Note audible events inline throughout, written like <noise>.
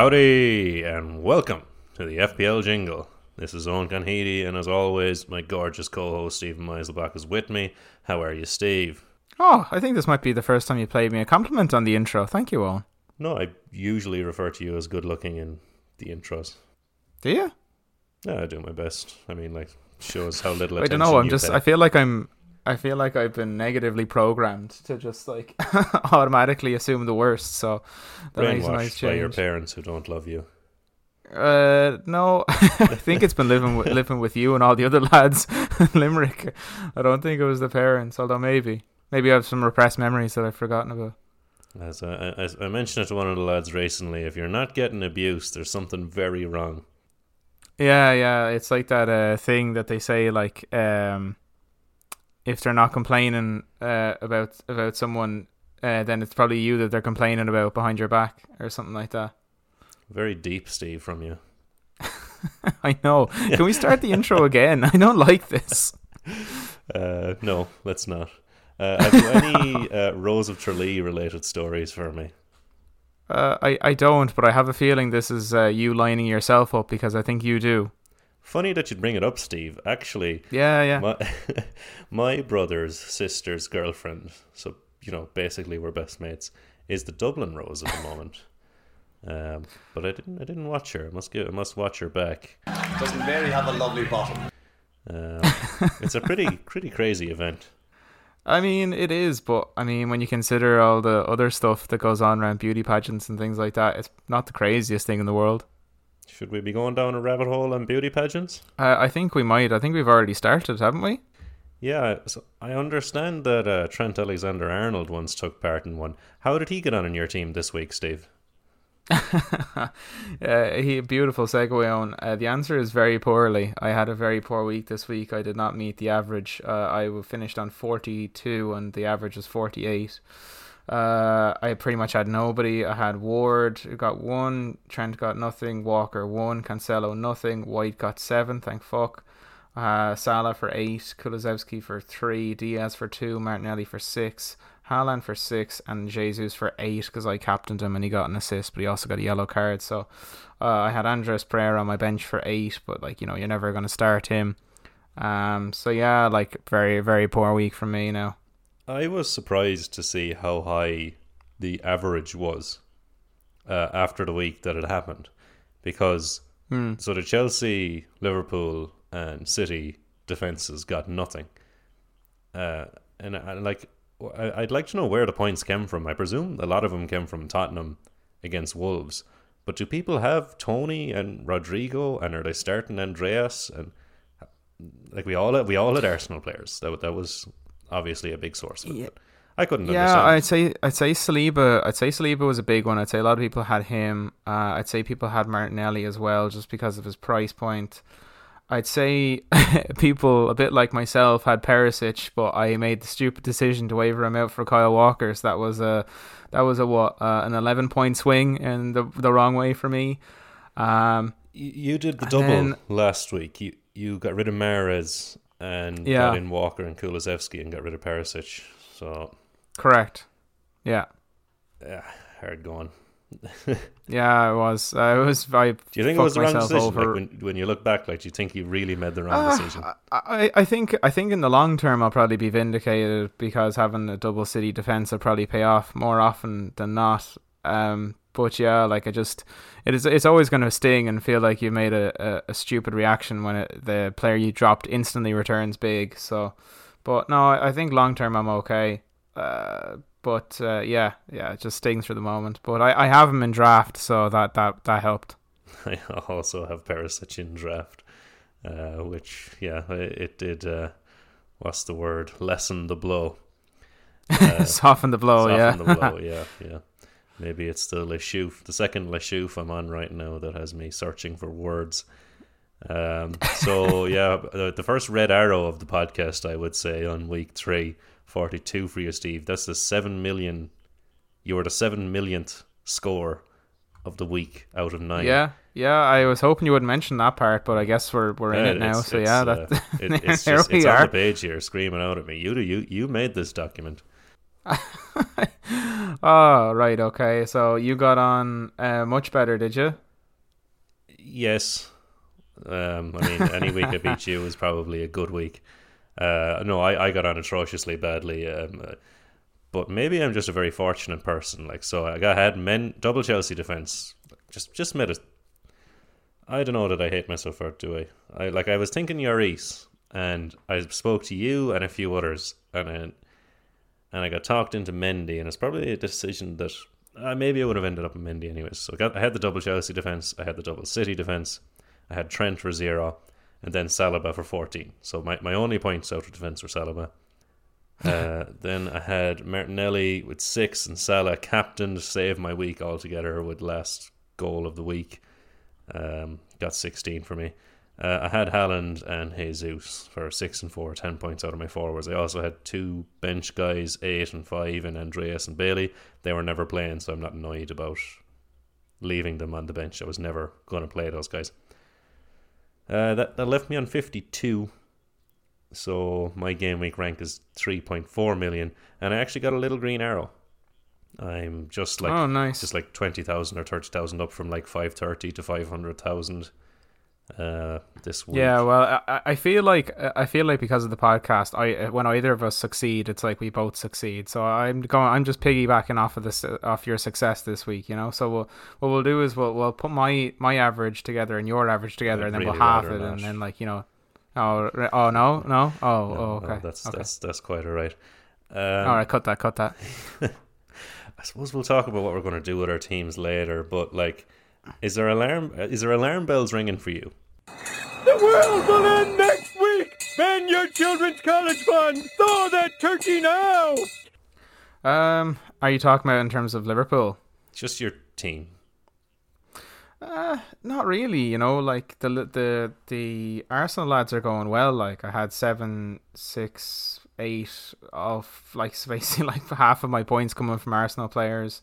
Howdy, and welcome to the FPL Jingle. This is Eoin Conheedy, and as always, my gorgeous co-host Stephen Meiselbach is with me. How are you, Steve? Oh, I think this might be the first time you played me a compliment on the intro. Thank you, Eoin. No, I usually refer to you as good-looking in the intros. Do you? Yeah, I do my best. I mean, like, shows how little <laughs> I don't know. I'm just. pay. I feel like I'm. I feel like I've been negatively programmed to just like <laughs> automatically assume the worst. So that makes a brainwashed nice by your parents who don't love you. Uh, no, <laughs> I think it's been living with, living with you and all the other lads in Limerick. I don't think it was the parents, although maybe maybe I have some repressed memories that I've forgotten about. As I, as I mentioned it to one of the lads recently, if you're not getting abuse, there's something very wrong. Yeah, yeah, it's like that uh, thing that they say like um, if they're not complaining uh, about about someone, uh, then it's probably you that they're complaining about behind your back or something like that. Very deep, Steve, from you. <laughs> I know. Can we start the <laughs> intro again? I don't like this. <laughs> Uh, no, let's not. Uh, have you any uh, Rose of Tralee related stories for me? Uh, I I don't, but I have a feeling this is uh, you lining yourself up because I think you do. Funny that you'd bring it up, Steve. Actually, Yeah, yeah. my <laughs> my brother's sister's girlfriend, so you know, basically we're best mates, is the Dublin Rose at the moment. Um, but I didn't I didn't watch her. I must give I must watch her back. Doesn't Mary have a lovely bottom? Um, <laughs> it's a pretty pretty crazy event. I mean, it is, but I mean, when you consider all the other stuff that goes on around beauty pageants and things like that, it's not the craziest thing in the world. Should we be going down a rabbit hole on beauty pageants? Uh, I think we might. I think we've already started, haven't we? Yeah, so I understand that uh, Trent Alexander Arnold once took part in one. How did he get on in your team this week, Steve? <laughs> uh, he beautiful segue on. Uh, the answer is very poorly. I had a very poor week this week. I did not meet the average. Uh, I finished on forty two, and the average was forty eight. Uh, I pretty much had nobody. I had Ward who got one, Trent got nothing, Walker one, Cancelo nothing, White got seven. Thank fuck. Uh, Salah for eight, Kulusevski for three, Diaz for two, Martinelli for six, Haaland for six, and Jesus for eight because I captained him and he got an assist, but he also got a yellow card. So uh, I had Andreas Pereira on my bench for eight, but like you know you're never going to start him. Um, so yeah, like very very poor week from me now. I was surprised to see how high the average was uh, after the week that it happened, because Hmm. so the Chelsea, Liverpool, and City defenses got nothing, uh, and I, like I'd like to know where the points came from. I presume a lot of them came from Tottenham against Wolves, but do people have Toney and Rodrigo, and are they starting Andreas and like we all had, we all had Arsenal players. That that was obviously a big source of it. Yeah. I couldn't Yeah, understand. I'd say I'd say Saliba. I'd say Saliba was a big one. I'd say a lot of people had him. Uh, I'd say people had Martinelli as well, just because of his price point. I'd say <laughs> people a bit like myself had Perisic, but I made the stupid decision to waiver him out for Kyle Walker. So that was a that was a what uh, an eleven point swing in the the wrong way for me. Um, You, you did the double then- last week. You you got rid of Mares and Yeah. got in Walker and Kulusevski and got rid of Perisic. So correct. Yeah, yeah, hard going. <laughs> yeah, it was. Uh, it was. I Do you think it was the wrong decision? over- Like when when you look back, like do you think you really made the wrong Ah, decision? I, I think I think in the long term I'll probably be vindicated because having a double city defense will probably pay off more often than not. Um, but yeah, like I just it is it's always going to sting and feel like you made a, a, a stupid reaction when it, the player you dropped instantly returns big. So, but no, I, I think long term I'm okay. Uh, but uh, yeah, yeah, it just stings for the moment. But I, I have him in draft, so that that that helped. <laughs> I also have Perisic in draft, uh, which yeah, it, it did. Uh, what's the word? Lessen the blow. <laughs> Uh, Soften the blow, yeah. The blow, <laughs> yeah, yeah. Maybe it's the Leshouf, the second Leshouf I'm on right now that has me searching for words. Um, so <laughs> yeah, the, the first red arrow of the podcast, I would say, on week three, 42 for you, Steve. That's the seven million. You were the seven millionth score of the week out of nine. Yeah, yeah. I was hoping you wouldn't mention that part, but I guess we're we're in it now. So yeah, uh, that it, <laughs> it's just it's on the page here, screaming out at me. You do you you made this document. Oh, <laughs> right, okay. So you got on uh, much better, did you? Yes. Um, I mean, any week I beat you was probably a good week. Uh, no, I, I got on atrociously badly. Um, uh, but maybe I'm just a very fortunate person. Like, so I got had men double Chelsea defense. Just just made it. I don't know that I hate myself for it, do I? I like I was thinking Lloris, and I spoke to you and a few others, and and I got talked into Mendy, and it's probably a decision that uh, maybe I would have ended up in Mendy anyways. So I, got, I had the double Chelsea defense, I had the double City defense, I had Trent for zero, and then Saliba for 14. So my, my only points out of defence were Saliba. <laughs> Uh, then I had Martinelli with six and Salah captain to save my week altogether with last goal of the week. Um, got 16 for me. Uh, I had Haaland and Jesus for six and four, 10 points out of my forwards. I also had two bench guys, eight and five, and Andreas and Bailey. They were never playing, so I'm not annoyed about leaving them on the bench. I was never going to play those guys. Uh, that, that left me on 52. So my game week rank is 3.4 million. And I actually got a little green arrow. I'm just like oh, nice. just like 20,000 or 30,000 up from like 530 to 500,000 uh, this week. Yeah, well, I, I feel like I feel like because of the podcast, I when either of us succeed, it's like we both succeed. So I'm going. I'm just piggybacking off of this off your success this week. You know. So we'll, what we'll do is we'll we'll put my my average together and your average together, and then really we'll half it, and then like you know. Oh, oh no, no, oh, oh, okay. no, that's okay. that's that's quite alright. Um, All right, cut that, cut that. <laughs> I suppose we'll talk about what we're going to do with our teams later. But like, is there alarm? Is there alarm bells ringing for you? The world will end next week! Ban your children's college fund! Thaw that turkey now! Um, are you talking about in terms of Liverpool? Just your team. Uh, not really. You know, like the the the Arsenal lads are going well. Like I had seven, six, eight of like <laughs> basically like half of my points coming from Arsenal players.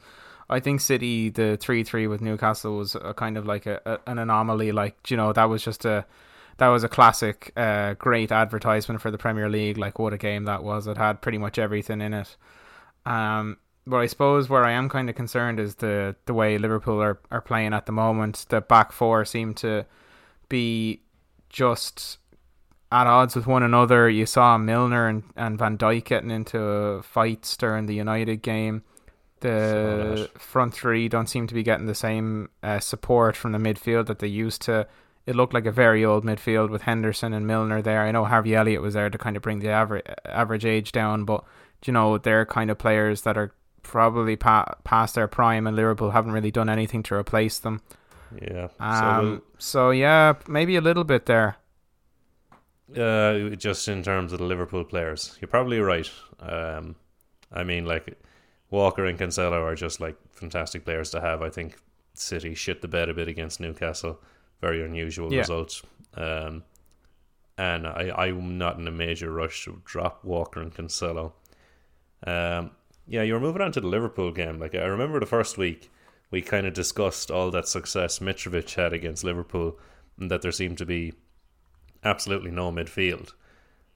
I think City the three three with Newcastle was a kind of like a, a an anomaly. Like you know that was just a that was a classic, uh, great advertisement for the Premier League. Like what a game that was! It had pretty much everything in it. Um, but I suppose where I am kind of concerned is the the way Liverpool are, are playing at the moment. The back four seem to be just at odds with one another. You saw Milner and, and Van Dijk getting into fights during the United game. The front three don't seem to be getting the same uh, support from the midfield that they used to. It looked like a very old midfield with Henderson and Milner there. I know Harvey Elliott was there to kind of bring the average average age down, but you know they're kind of players that are probably pa- past their prime, and Liverpool haven't really done anything to replace them. Yeah. Um, so yeah, maybe a little bit there. so uh, just in terms of the Liverpool players, you're probably right. Um, I mean, like Walker and Cancelo are just like fantastic players to have. I think City shit the bed a bit against Newcastle. Very unusual Yeah. result. Um, and I, I'm not in a major rush to drop Walker and Cancelo. Um, yeah, you were moving on to the Liverpool game. Like I remember the first week, we kind of discussed all that success Mitrovic had against Liverpool, and that there seemed to be absolutely no midfield.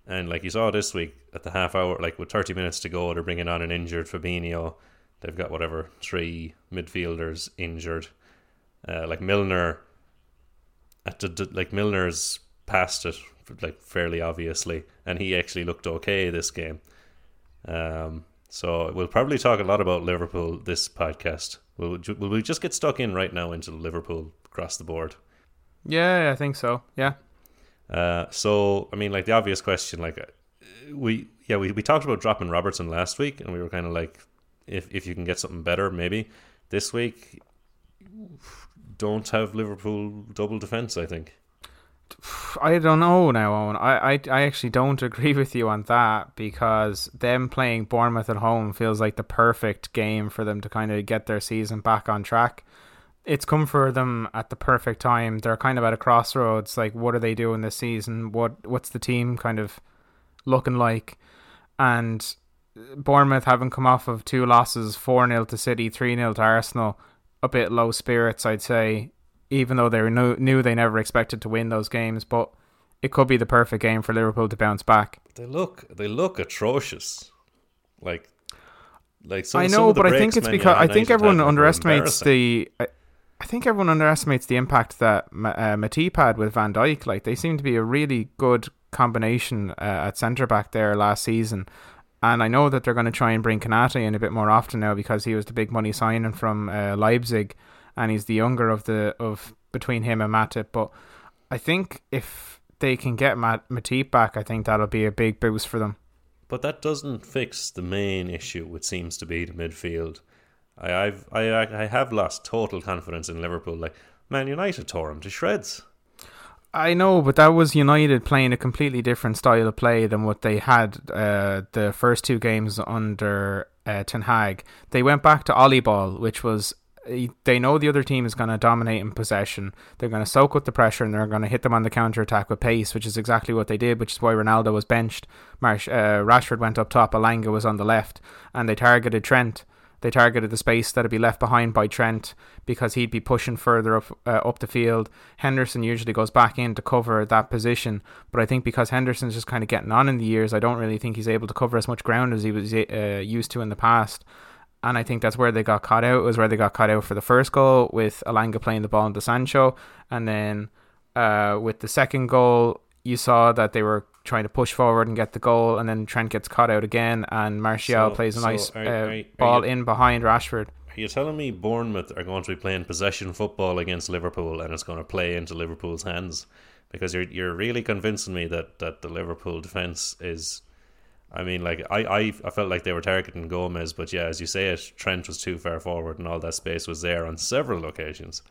And like you saw this week at the half hour, like with 30 minutes to go, they're bringing on an injured Fabinho. They've got whatever three midfielders injured. Uh, like Milner, at the, the- like Milner's passed it like fairly obviously, and he actually looked okay this game. Um, so we'll probably talk a lot about Liverpool this podcast. Will, will we just get stuck in right now into Liverpool across the board? Yeah, I think so. Yeah. Uh, so I mean, like the obvious question, like uh, we yeah we, we talked about dropping Robertson last week, and we were kind of like, if if you can get something better, maybe this week. Don't have Liverpool double defense. I think. I don't know now, Eoin. I, I, I actually don't <laughs> agree with you on that because them playing Bournemouth at home feels like the perfect game for them to kind of get their season back on track. It's come for them at the perfect time. They're kind of at a crossroads. Like, what are they doing this season? What what's the team kind of looking like? And Bournemouth having come off of two losses, four 0 to City, three 0 to Arsenal, a bit low spirits, I'd say even though they knew, knew they never expected to win those games. But it could be the perfect game for Liverpool to bounce back. They look they look atrocious. Like Like some, I know, but I think it's because I think everyone underestimates the. I, I think everyone underestimates the impact that uh, Matip had with Van Dijk. Like they seem to be a really good combination uh, at centre back there last season, and I know that they're going to try and bring Konaté in a bit more often now because he was the big money signing from uh, Leipzig, and he's the younger of the of between him and Matip. But I think if they can get Mat- Matip back, I think that'll be a big boost for them. But that doesn't fix the main issue, which seems to be the midfield. I, I've I I have lost total confidence in Liverpool. Like Man United tore them to shreds. I know, but that was United playing a completely different style of play than what they had uh, the first two games under uh, Ten Hag. They went back to Ole ball, which was uh, they know the other team is going to dominate in possession. They're going to soak up the pressure and they're going to hit them on the counter attack with pace, which is exactly what they did. Which is why Ronaldo was benched. Marsh, uh, Rashford went up top. Elanga was on the left, and they targeted Trent. They targeted the space that'd be left behind by Trent because he'd be pushing further up uh, up the field. Henderson usually goes back in to cover that position, but I think because Henderson's just kind of getting on in the years, I don't really think he's able to cover as much ground as he was uh, used to in the past. And I think that's where they got caught out. It Was where they got caught out for the first goal with Elanga playing the ball into Sancho, and then uh, with the second goal, you saw that they were trying to push forward and get the goal, and then Trent gets caught out again, and Martial So- plays a so nice are- uh, are- are ball you- in behind Rashford. Are you telling me Bournemouth are going to be playing possession football against Liverpool and it's going to play into Liverpool's hands? Because you're you're really convincing me that, that the Liverpool defense is. I mean, like I, I I felt like they were targeting Gomez, but yeah, as you say it, Trent was too far forward and all that space was there on several occasions.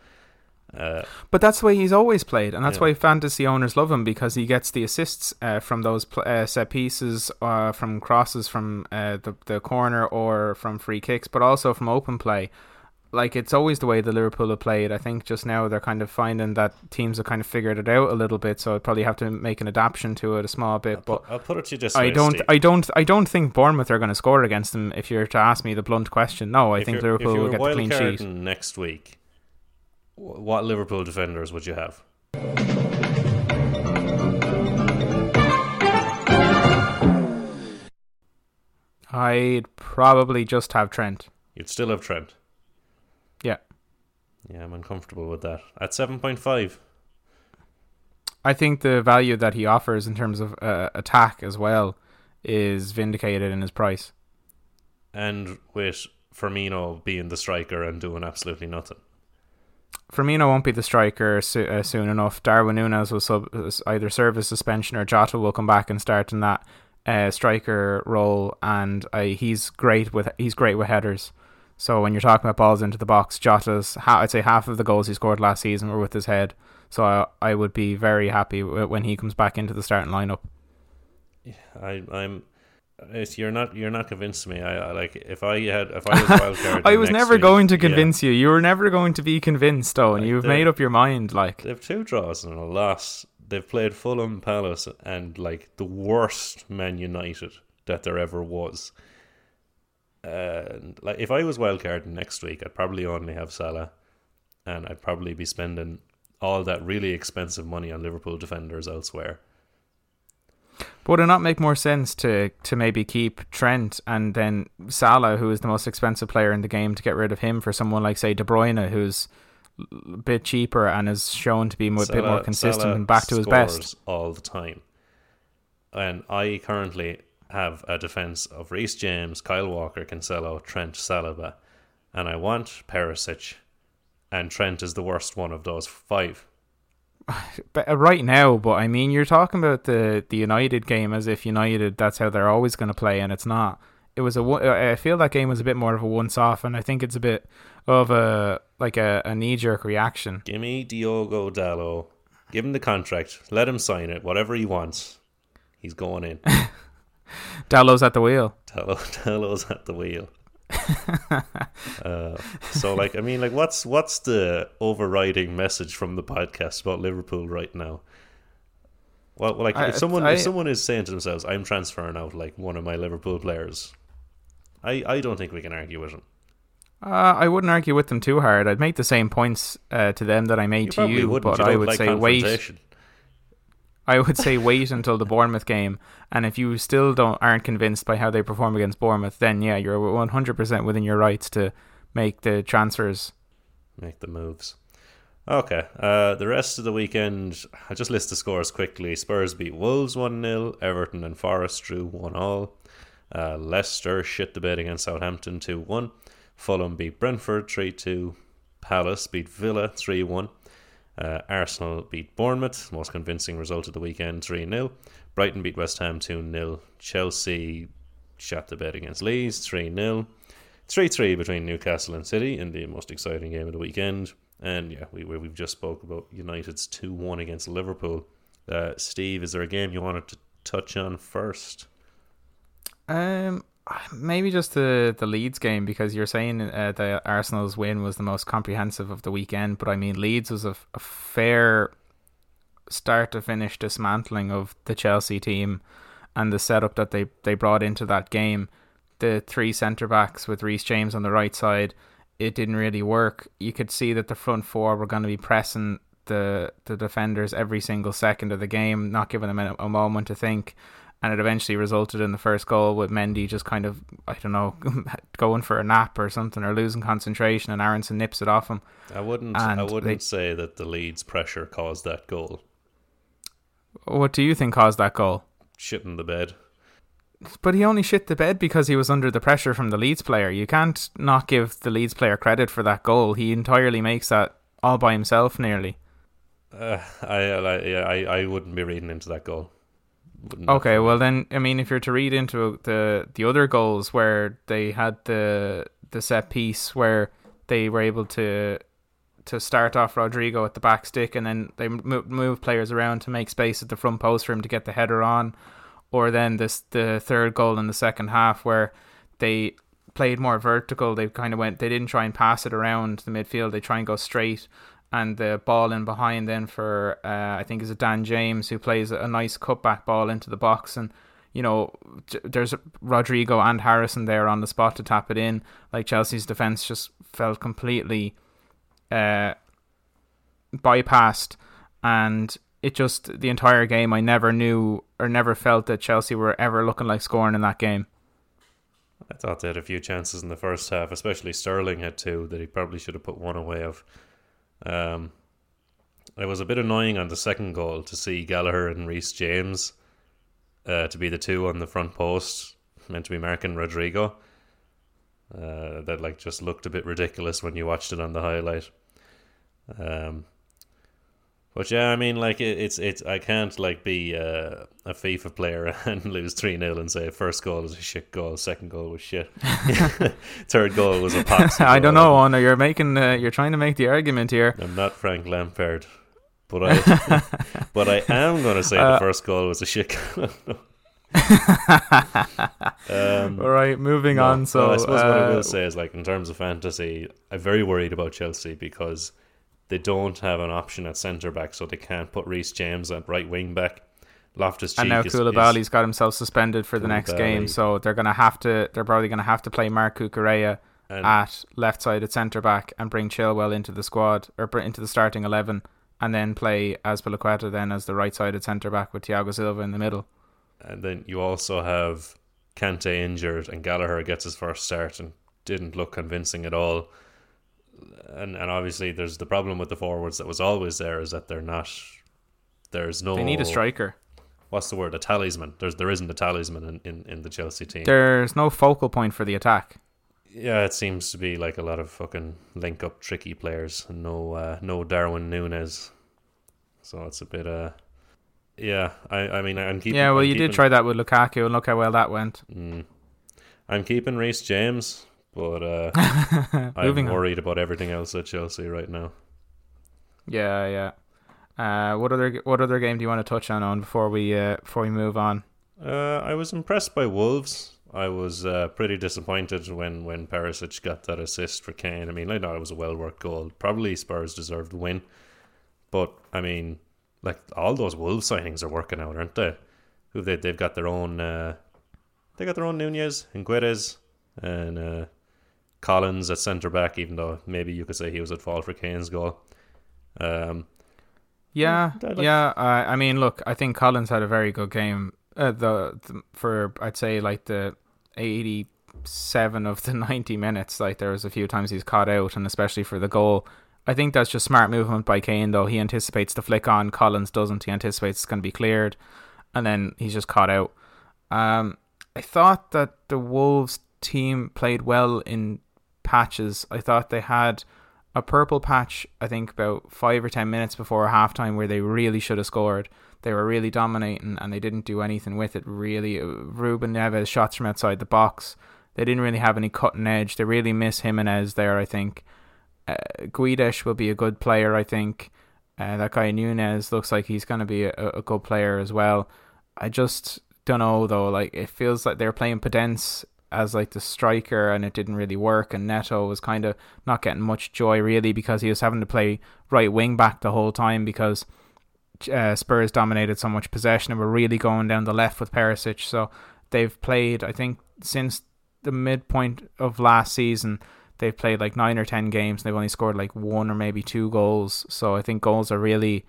Uh, But that's the way he's always played, and that's Yeah. why fantasy owners love him because he gets the assists uh, from those pl- uh, set pieces, uh, from crosses from uh, the the corner or from free kicks, but also from open play. Like it's always the way the Liverpool have played. I think just now they're kind of finding that teams have kind of figured it out a little bit, so I'd probably have to make an adaptation to it a small bit. But I'll put it to you this I way, don't, Steve. I don't, I don't think Bournemouth are going to score against them. If you're to ask me the blunt question, no, I if think Liverpool will get the clean sheet. next week, what Liverpool defenders would you have? I'd probably just have Trent. You'd still have Trent. Yeah. Yeah, I'm uncomfortable with that. At seven point five. I think the value that he offers in terms of uh, attack as well is vindicated in his price. and with Firmino being the striker and doing absolutely nothing. Firmino won't be the striker so, uh, soon enough. Darwin Nunez will sub- either serve a suspension or Jota will come back and start in that uh, striker role, and uh, he's great with he's great with headers. So when you're talking about balls into the box, Jota's ha- I'd say half of the goals he scored last season were with his head. So I, I would be very happy when he comes back into the starting lineup. I, I'm. It's, you're not. You're not convincing me. I, I like if I had if I was wild card. <laughs> I was never week, going to yeah. convince you. You were never going to be convinced, though, and Like you've made up your mind. Like They've two draws and a loss. They've played Fulham, Palace, and like the worst Man United that there ever was. And like if I was wild card next week, I'd probably only have Salah, and I'd probably be spending all that really expensive money on Liverpool defenders elsewhere. Would it not make more sense to to maybe keep Trent and then Salah, who is the most expensive player in the game, to get rid of him for someone like say De Bruyne, who's a bit cheaper and is shown to be a bit more consistent Salah and back to his best? all the time. And I currently have a defense of Reece James, Kyle Walker, Cancelo, Trent, Saliba, and I want Perisic, and Trent is the worst one of those five. <sighs> But uh, right now, but I mean, you're talking about the the United game as if United that's how they're always going to play, and it's not. It was a. one- I feel that game was a bit more of a once off, and I think it's a bit of a like a, a knee jerk reaction. Give me Diogo Dalot. Give him the contract. Let him sign it. Whatever he wants. He's going in. <laughs> Dalot's at the wheel. Dalot, <laughs> Dalot's at the wheel. <laughs> uh, so, like, I mean, like, what's what's the overriding message from the podcast about Liverpool right now? Well, like, I- if someone I- if someone is saying to themselves, "I'm transferring out like one of my Liverpool players," I I don't think we can argue with them. Uh, I wouldn't argue with them too hard. I'd make the same points uh, to them that I made You to you, but I would like say wait. I would say wait until the Bournemouth game, and if you still don't aren't convinced by how they perform against Bournemouth, then yeah, you're 100% within your rights to make the transfers. Make the moves. Okay, uh, the rest of the weekend, I'll just list the scores quickly. Spurs beat Wolves 1 0, Everton and Forest drew 1 all. Uh, Leicester shit the bed against Southampton 2 1. Fulham beat Brentford 3 2. Palace beat Villa 3 1. Uh, Arsenal beat Bournemouth, most convincing result of the weekend 3 0. Brighton beat West Ham 2 0. Chelsea shot the bed against Leeds 3 0. 3 3 between Newcastle and City in the most exciting game of the weekend. And yeah, we, we've just spoke about United's 2 1 against Liverpool. Uh, Steve, is there a game you wanted to touch on first? Um, maybe just the the Leeds game because you're saying uh, the Arsenal's win was the most comprehensive of the weekend, but I mean Leeds was a, a fair start to finish dismantling of the Chelsea team and the setup that they they brought into that game. The three centre backs with Reece James on the right side, it didn't really work. You could see that the front four were going to be pressing the the defenders every single second of the game, not giving them a, a moment to think and it eventually resulted in the first goal with Mendy just kind of I don't know <laughs> going for a nap or something or losing concentration and Aaronson nips it off him. I wouldn't and I wouldn't they, say that the Leeds pressure caused that goal. What do you think caused that goal? Shitting the bed. But he only shit the bed because he was under the pressure from the Leeds player. You can't not give the Leeds player credit for that goal. He entirely makes that all by himself nearly. Uh, I, I I, I wouldn't be reading into that goal. Okay, well then, I mean, if you're to read into the the other goals where they had the the set piece where they were able to to start off Rodrigo at the back stick and then they move, move players around to make space at the front post for him to get the header on, or then this the third goal in the second half where they played more vertical. They kind of went. They didn't try and pass it around the midfield. They try and go straight and the ball in behind then for uh, I think is it Dan James who plays a nice cutback ball into the box and you know there's Rodrigo and Harrison there on the spot to tap it in like Chelsea's defense just felt completely uh, bypassed and it just the entire game I never knew or never felt that Chelsea were ever looking like scoring in that game. I thought they had a few chances in the first half, especially Sterling had two that he probably should have put one away of. Um, it was a bit annoying on the second goal to see Gallagher and Reece James uh, to be the two on the front post, meant to be marking Rodrigo. Uh, that like just looked a bit ridiculous when you watched it on the highlight. Um, but yeah, I mean, like it, it's it's I can't like be uh, a FIFA player <laughs> and lose three 0 and say first goal was a shit goal, second goal was shit, <laughs> <laughs> third goal was a pass. I don't know, Honor. You're making uh, you're trying to make the argument here. I'm not Frank Lampard, but I but I am going to say uh, the first goal was a shit goal. um, All right, moving no, on. So I suppose what I will uh, say is, like in terms of fantasy, I'm very worried about Chelsea because they don't have an option at centre back, so they can't put Reece James at right wing back. Loftus and now Koulibaly's got himself suspended for the next game, so they're gonna have to. They're probably gonna have to play Marc Cucurella at left side at centre back and bring Chilwell into the squad or into the starting eleven, and then play Azpilicueta then as the right sided centre back with Thiago Silva in the middle. And then you also have Kante injured, and Gallagher gets his first start and didn't look convincing at all and and obviously there's the problem with the forwards that was always there is that they're not. There's no. They need a striker. What's the word? A talisman. There's there isn't a talisman in, in, in the Chelsea team. There's no focal point for the attack. Yeah, it seems to be like a lot of fucking link up tricky players. No, uh, no Darwin Nunez. So it's a bit uh yeah, I, I mean, I'm keeping. Yeah, well, I'm you keeping, did try that with Lukaku, and look how well that went. Mm, I'm keeping Reece James. But uh, <laughs> I'm worried on. about everything else at Chelsea right now. Yeah, yeah. Uh, what other what other game do you want to touch on on before we uh, before we move on? Uh, I was impressed by Wolves. I was uh, pretty disappointed when when Perisic got that assist for Kane. I mean, I know it was a well worked goal. Probably Spurs deserved the win, but I mean, like all those Wolves signings are working out, aren't they? Who they they've got their own. Uh, they got their own Nunez and Guedes and uh, Collins at centre back, even though maybe you could say he was at fault for Kane's goal. Um, Yeah, like- yeah. Uh, I mean, look, I think Collins had a very good game. Uh, the, the for I'd say like the eighty-seven of the <laughs> ninety minutes. Like there was a few times he's caught out, and especially for the goal. I think that's just smart movement by Kane. Though he anticipates the flick on, Collins doesn't. He anticipates it's going to be cleared, and then he's just caught out. Um, I thought that the Wolves team played well in patches. I thought they had a purple patch, I think about five or ten minutes before halftime, where they really should have scored. They were really dominating and they didn't do anything with it. Really, Uh, Ruben Neves shots from outside the box. They didn't really have any cutting edge. They really miss Jimenez there. I think uh, Guedes will be a good player. I think uh, that guy Nunez looks like he's going to be a, a good player as well. I just don't know though. Like it feels like they're playing Podence as like the striker, and it didn't really work. And Neto was kind of not getting much joy really because he was having to play right wing back the whole time because uh, Spurs dominated so much possession and were really going down the left with Perisic. So they've played, I think, since the midpoint of last season. They've played like nine or ten games. And they've only scored like one or maybe two goals. So I think goals are really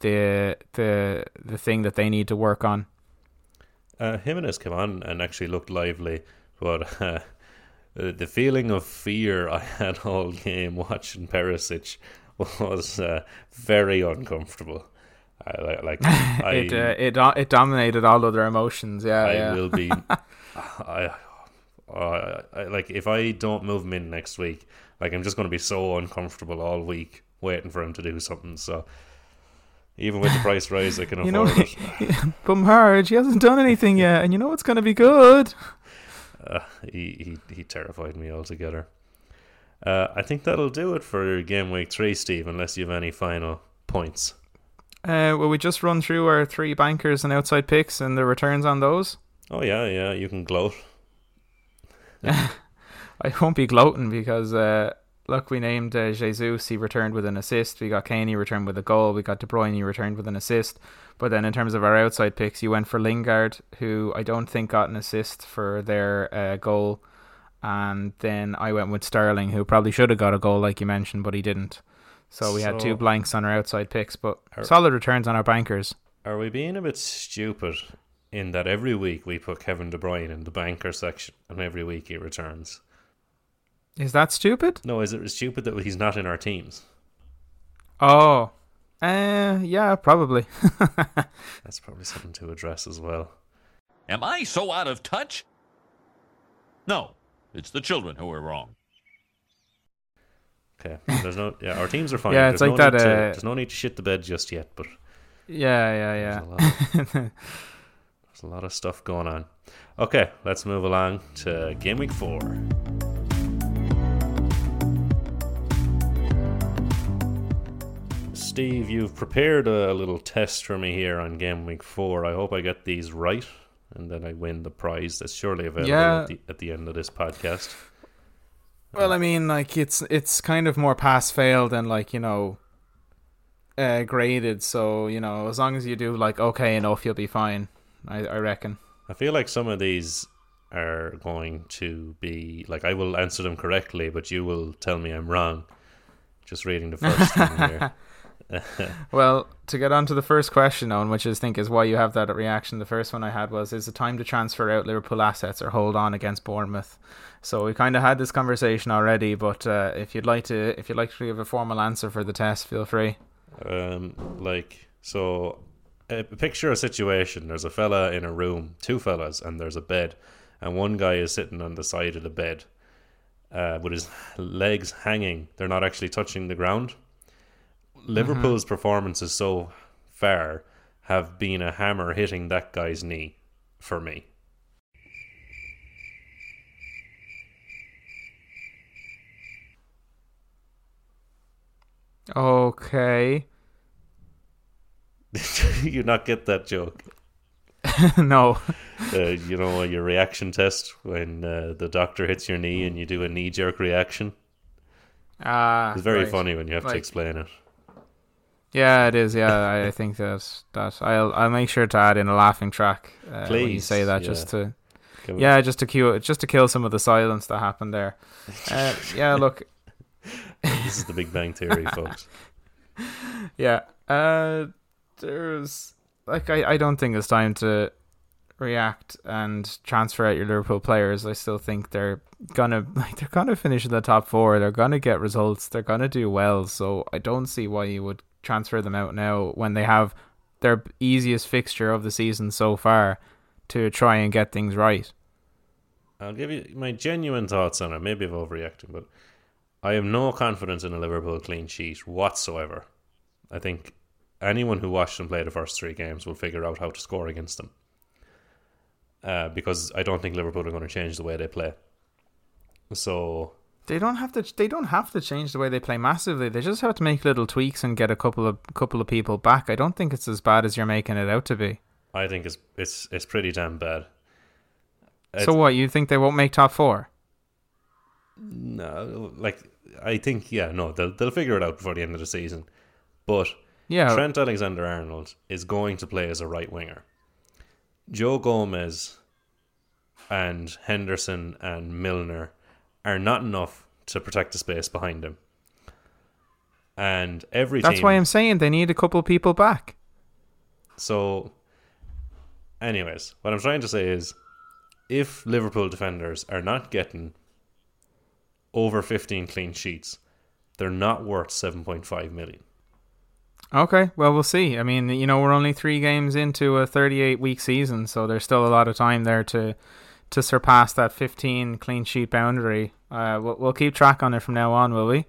the the the thing that they need to work on. Uh, Jimenez came on and actually looked lively, but <laughs> uh, the feeling of fear I <laughs> had all game watching Perisic was uh, very uncomfortable. I, li- like <laughs> I, it uh, it it dominated all other emotions. Yeah, I yeah. will be. I, I, I like if I don't move him in next week, like I'm just going to be so uncomfortable all week waiting for him to do something. So even with the price rise, I can You afford know, it. Bumhard, he hasn't done anything yet, and you know it's going to be good. Uh, he, he he terrified me altogether. Uh, I think that'll do it for game week three, Steve. Unless you have any final points. Uh, will we just run through our three bankers and outside picks and the returns on those? Oh yeah, yeah, you can gloat. <laughs> I won't be gloating because uh, look, we named uh, Jesus. He returned with an assist. We got Kane. He returned with a goal. We got De Bruyne. He returned with an assist. But then in terms of our outside picks, you went for Lingard, who I don't think got an assist for their uh, goal. And then I went with Sterling, who probably should have got a goal, like you mentioned, but he didn't. So we had two blanks on our outside picks, but Are- solid returns on our bankers. Are we being a bit stupid in that every week we put Kevin De Bruyne in the banker section, and every week he returns? Is that stupid? No, is it stupid that he's not in our teams? Oh, uh, yeah, probably. <laughs> That's probably something to address as well. Am I so out of touch? No, it's the children who are wrong. Okay, there's no. Yeah, our teams are fine. Yeah, it's there's like no that, Need to, uh, there's no need to shit the bed just yet, but yeah, yeah, there's, yeah. a lot, <laughs> there's a lot of stuff going on. Okay, let's move along to game week four. Steve, you've prepared a little test for me here on game week four. I hope I get these right, and then I win the prize that's surely available Yeah. at, the, at the end of this podcast. Well, I mean, like it's it's kind of more pass fail than like you know, uh, graded. So you know, as long as you do like okay enough, you'll be fine. I I reckon. I feel like some of these are going to be like I will answer them correctly, but you will tell me I'm wrong. Just reading the first one here. <laughs> <laughs> Well, to get on to the first question, Eoin, which I think is why you have that reaction. The first one I had was: Is it time to transfer out Liverpool assets or hold on against Bournemouth? So we kind of had this conversation already, but uh, if you'd like to, if you'd like to give a formal answer for the test, feel free. Um, like so, uh, picture a situation. There's a fella in a room, two fellas, and there's a bed, and one guy is sitting on the side of the bed, uh, with his legs hanging. They're not actually touching the ground. Liverpool's performances so far have been a hammer hitting that guy's knee for me. Okay. <laughs> you not get that joke? <laughs> no. Uh, you know your reaction test when uh, the doctor hits your knee and you do a knee jerk reaction. Ah, It's very right. funny when you have Like- to explain it. Yeah, it is. Yeah, I, think that that I'll I'll make sure to add in a laughing track uh, when you Please, say that, yeah. just to Can yeah, just to cue just to kill some of the silence that happened there. <laughs> Uh, yeah, look, this is the Big Bang Theory, <laughs> folks. Yeah. Uh, there's like I, I don't think it's time to react and transfer out your Liverpool players. I still think they're gonna like <laughs> they're gonna finish in the top four. They're gonna get results. They're gonna do well. So I don't see why you would transfer them out now when they have their easiest fixture of the season so far to try and get things right. I'll give you my genuine thoughts on it. Maybe I'm overreacting, but I have no confidence in a Liverpool clean sheet whatsoever. I think anyone who watched them play the first three games will figure out how to score against them. Uh, because I don't think Liverpool are going to change the way they play. So They don't have to. They don't have to change the way they play massively. They just have to make little tweaks and get a couple of couple of people back. I don't think it's as bad as you're making it out to be. I think it's it's it's pretty damn bad. It's, so what? You think they won't make top four? No, like I think yeah, no, they'll they'll figure it out before the end of the season. But Yeah. Trent Alexander Arnold is going to play as a right winger. Joe Gomez and Henderson and Milner are not enough to protect the space behind him. And every That's team, why I'm saying they need a couple of people back. so anyways, what I'm trying to say is if Liverpool defenders are not getting over 15 clean sheets, they're not worth 7.5 million. Okay, well we'll see. I mean, you know, we're only three games into a 38 week season, so there's still a lot of time there to to surpass that 15 clean sheet boundary. Uh, we'll, we'll keep track on it from now on, will we?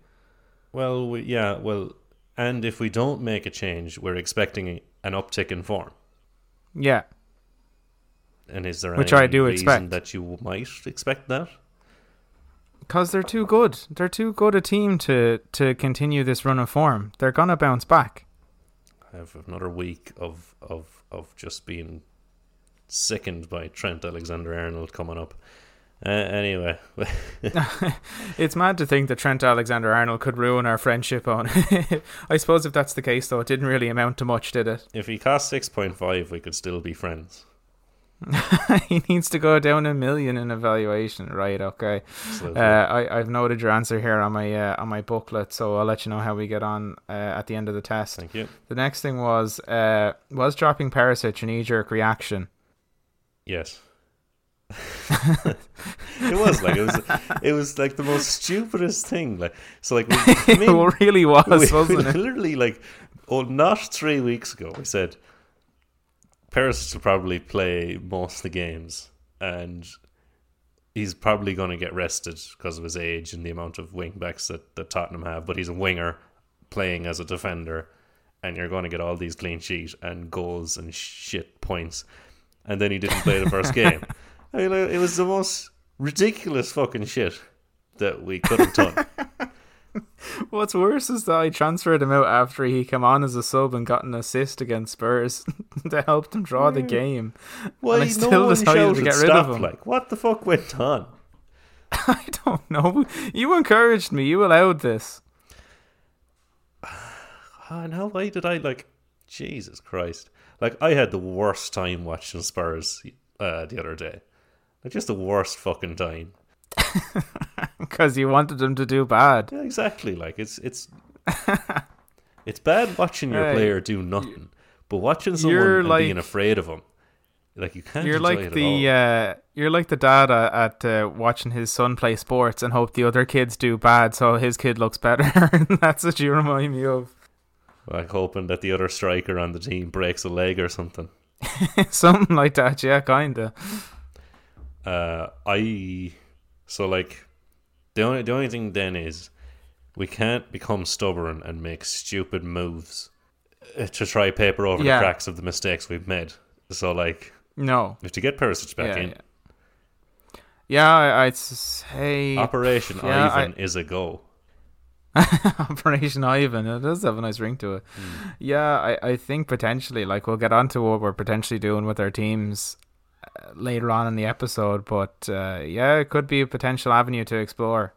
Well, we, yeah, well, and if we don't make a change, we're expecting an uptick in form. Yeah. And is there Which any I do reason expect. that you might expect that? Because they're too good. They're too good a team to, to continue this run of form. They're going to bounce back. I have another week of of of just being sickened by Trent Alexander Arnold coming up. Uh, anyway, <laughs> <laughs> It's mad to think that Trent Alexander Arnold could ruin our friendship on. <laughs> I suppose if that's the case, though, it didn't really amount to much, did it? if he cost six point five, we could still be friends. he needs to go down a million in evaluation, right? Okay. Uh, I, I've noted your answer here on my uh, on my booklet, so I'll let you know how we get on uh, at the end of the test. thank you. The next thing was uh, was dropping Perisic a knee jerk reaction. Yes. It was like it was it was like the most stupidest thing like so like we, <laughs> I it really was, we, <laughs> we wasn't it? literally like oh not three weeks ago we said Paris will probably play most of the games and he's probably going to get rested because of his age and the amount of wing backs that, that Tottenham have but he's a winger playing as a defender and you're going to get all these clean sheet and goals and shit points and then he didn't play the first game <laughs> I mean it was the most ridiculous fucking shit that we could have done <laughs> What's worse is that I transferred him out after he came on as a sub and got an assist against Spurs to help them draw the game. Why And I still one decided to get rid stop? of him. Like, what the fuck went on? <laughs> I don't know. You encouraged me. You allowed this. <sighs> Oh, how why did I like? Jesus Christ! Like, I had the worst time watching Spurs uh, the other day. Like, just the worst fucking time. <laughs> Because you wanted them to do bad. Yeah, exactly. Like, it's it's <laughs> it's bad watching your Hey, player do nothing, but watching someone and like- being afraid of him, like you can't. You're like the uh, you're like the dad uh, at uh, watching his son play sports and hope the other kids do bad so his kid looks better. <laughs> That's what you remind me of. like hoping that the other striker on the team breaks a leg or something. Something like that, yeah, kinda. Uh, I so like the only the only thing then is we can't become stubborn and make stupid moves uh, to try paper over Yeah. the cracks of the mistakes we've made. So like No. have to get Perisic back yeah, in. yeah. Yeah, I, I'd say Operation Yeah, I- Ivan is a go. <laughs> Operation Ivan. It does have a nice ring to it. Hmm. Yeah, I, I think potentially, like, we'll get onto what we're potentially doing with our teams later on in the episode. But uh, yeah, it could be a potential avenue to explore.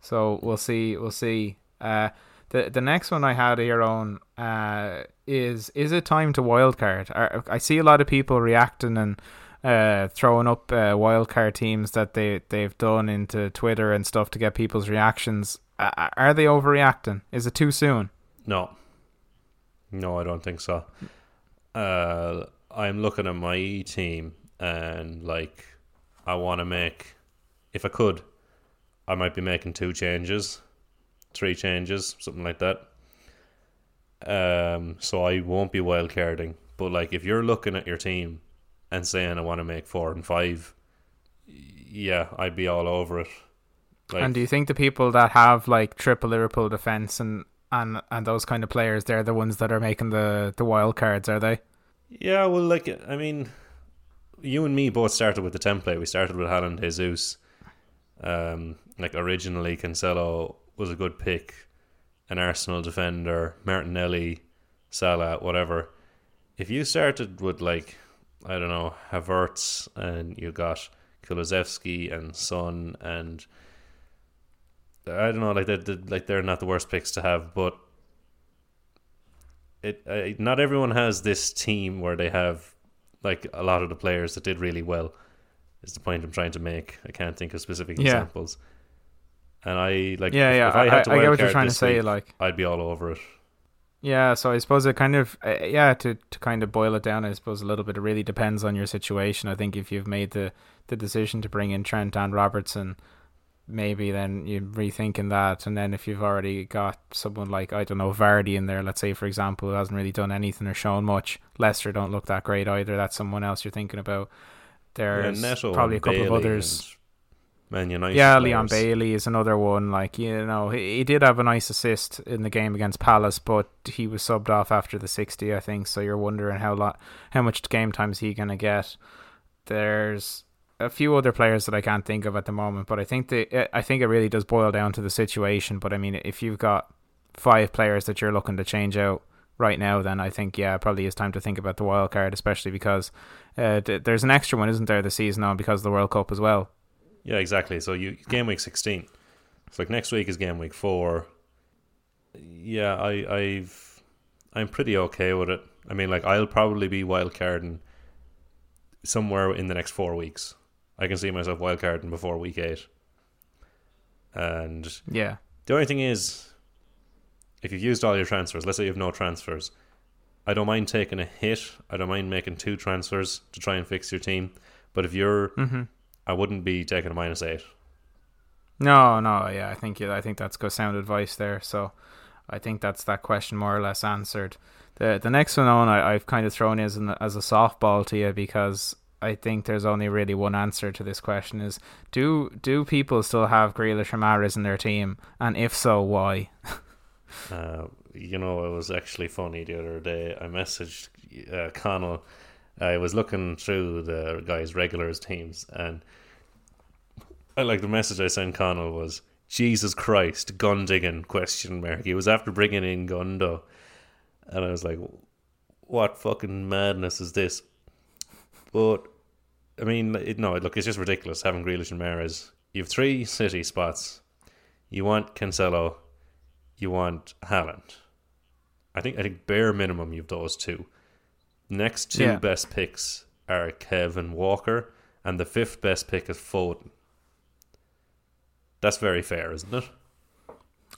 So we'll see. We'll see. Uh, the the next one I had here on uh, is is it time to wildcard? I, I see a lot of people reacting and uh, throwing up uh, wildcard teams that they they've done into Twitter and stuff to get people's reactions. Uh, are they overreacting? Is it too soon? No. No, I don't think so. Uh, I'm looking at my team and like I want to make, if I could, I might be making two changes, three changes, something like that. Um, so I won't be wild carding. But like, if you're looking at your team and saying I want to make four and five, yeah, I'd be all over it. Like, and do you think the people that have like triple Liverpool defense and and and those kind of players, they're the ones that are making the the wild cards, are they? Yeah, well, like I mean, you and me both started with the template. We started with Haaland, Jesus. Um, like originally, Cancelo was a good pick, an Arsenal defender, Martinelli, Salah, whatever. If you started with like I don't know Havertz and you got Kulusevski and Son and I don't know like they like they're not the worst picks to have, but it not everyone has this team where they have like a lot of the players that did really well. Is the point I'm trying to make? I can't think of specific Yeah. examples. And I like Yeah, if, yeah, if I, I- had to I get what you're trying to say, week, like- I'd be all over it. Yeah, so I suppose it kind of uh, yeah to to kind of boil it down. I suppose a little bit. It really depends on your situation. I think if you've made the the decision to bring in Trent and Robertson, maybe then you're rethinking that. And then if you've already got someone like I don't know Vardy in there, let's say for example, who hasn't really done anything or shown much, Leicester don't look that great either. That's someone else you're thinking about. There's yeah, probably a couple of others. Man United. Yeah, players. Leon Bailey is another one. Like you know, he, he did have a nice assist in the game against Palace, but he was subbed off after the sixty, I think. So you're wondering how lot, how much game time is he gonna get? There's a few other players that I can't think of at the moment, but I think the I think it really does boil down to the situation. But I mean, if you've got five players that you're looking to change out right now, then I think yeah, probably is time to think about the wild card, especially because uh, th- there's an extra one, isn't there, this season on because of the World Cup as well. Yeah, exactly. So you game week sixteen. So like next week is game week four. Yeah, I, I've I'm pretty okay with it. I mean, like I'll probably be wildcarding somewhere in the next four weeks. I can see myself wildcarding before week eight. And Yeah. the only thing is, if you've used all your transfers, let's say you have no transfers, I don't mind taking a hit. I don't mind making two transfers to try and fix your team. But if you're, Mm-hmm. I wouldn't be taking a minus eight. No, no, yeah, I think I think that's good sound advice there. So, I think that's that question more or less answered. the The next one on, I, I've kind of thrown as an, as a softball to you because I think there's only really one answer to this question: is do do people still have Grealish or Mahrez in their team, and if so, why? <laughs> Uh, you know, it was actually funny the other day. I messaged uh, Connell. I was looking through the guys' regulars teams, and I like the message I sent Connell was Jesus Christ, Gundogan question mark. He was after bringing in Gundo, and I was like, what fucking madness is this? But I mean, it, no, look, it's just ridiculous having Grealish and Mahrez. You have three City spots. You want Cancelo, you want Haaland. I think I think bare minimum you've those two. Next two Yeah. best picks are Kevin Walker, and the fifth best pick is Foden. That's very fair, isn't it?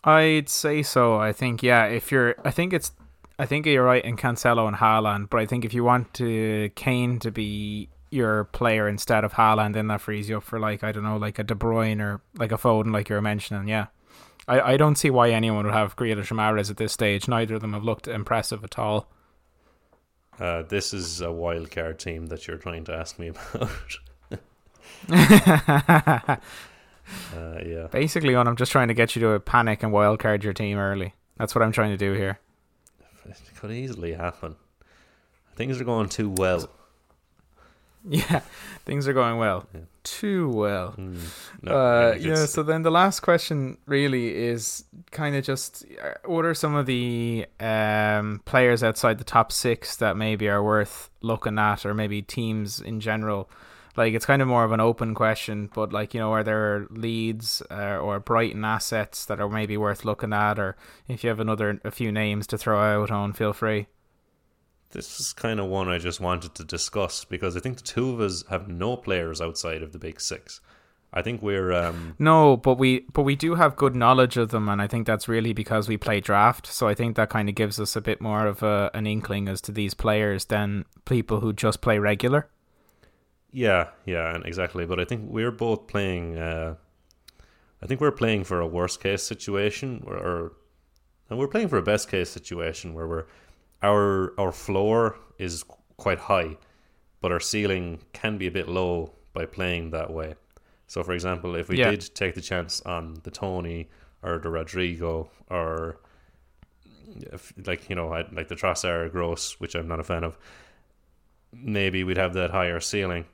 I'd say so. I think yeah. If you're, I think it's, I think you're right in Cancelo and Haaland. But I think if you want to Kane to be your player instead of Haaland, then that frees you up for like I don't know, like a De Bruyne or like a Foden, like you were mentioning. Yeah, I, I don't see why anyone would have Grealish or Mahrez at this stage. Neither of them have looked impressive at all. Uh, this is a wild card team that you're trying to ask me <laughs> about. <laughs> uh, yeah. Basically, on I'm just trying to get you to panic and wildcard your team early. That's what I'm trying to do here. It could easily happen. Things are going too well. <laughs> Yeah, things are going well. Yeah. Too well. Mm, no, uh, yeah. So then the last question really is kind of just uh, what are some of the um, players outside the top six that maybe are worth looking at, or maybe teams in general? Like it's kind of more of an open question, but like you know, are there leads uh, or Brighton assets that are maybe worth looking at, or if you have another a few names to throw out on, feel free. This is kind of one I just wanted to discuss because I think the two of us have no players outside of the big six. I think we're um, No, but we but we do have good knowledge of them, and I think that's really because we play draft. So I think that kind of gives us a bit more of a, an inkling as to these players than people who just play regular. yeah, yeah, and exactly. But I think we're both playing. Uh, I think we're playing for a worst case situation, or, or and we're playing for a best case situation where we're our our floor is quite high, but our ceiling can be a bit low by playing that way. So, for example, if we Yeah. did take the chance on the Toney or the Rodrigo or if, like you know like the Trossard Gross, which I'm not a fan of, maybe we'd have that higher ceiling.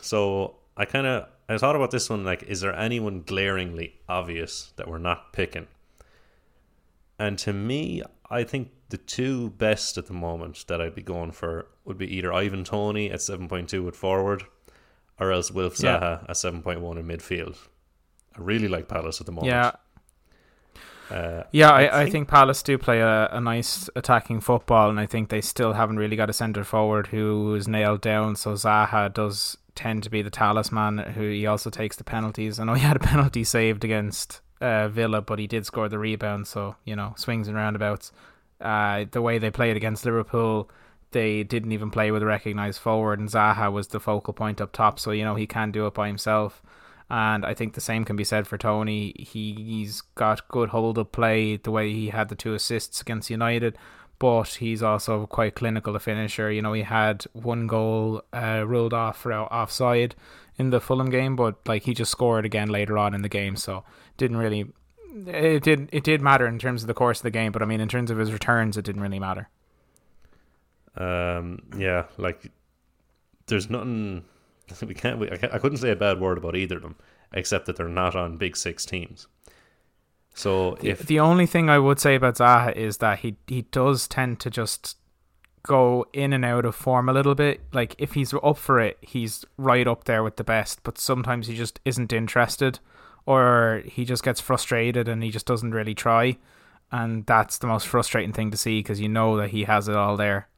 So I kind of I thought about this one like, is there anyone glaringly obvious that we're not picking? And to me, I think the two best at the moment that I'd be going for would be either Ivan Toney at seven point two at forward, or else Wilf Yeah. Zaha at seven point one in midfield. I really like Palace at the moment. Yeah, Uh, yeah. I I, I think- think Palace do play a, a nice attacking football, and I think they still haven't really got a centre forward who is nailed down. So Zaha does tend to be the talisman. Who he also takes the penalties. I know he had a <laughs> penalty saved against uh, Villa, but he did score the rebound. So you know, swings and roundabouts. Uh, the way they played against Liverpool, they didn't even play with a recognised forward, and Zaha was the focal point up top. So you know he can do it by himself. And I think the same can be said for Toney. He, he's got good hold up play, the way he had the two assists against United, but he's also quite clinical a finisher. You know, he had one goal uh, ruled off for offside in the Fulham game, but like he just scored again later on in the game, so didn't really. It did. It did matter in terms of the course of the game, but I mean, in terms of his returns, it didn't really matter. Um, yeah, like there's nothing <laughs> we can't. We, I, can't- I couldn't say a bad word about either of them, except that they're not on big six teams. So if the only thing I would say about Zaha is that he he does tend to just go in and out of form a little bit. Like if he's up for it, he's right up there with the best, but sometimes he just isn't interested or he just gets frustrated and he just doesn't really try. And that's the most frustrating thing to see because you know that he has it all there.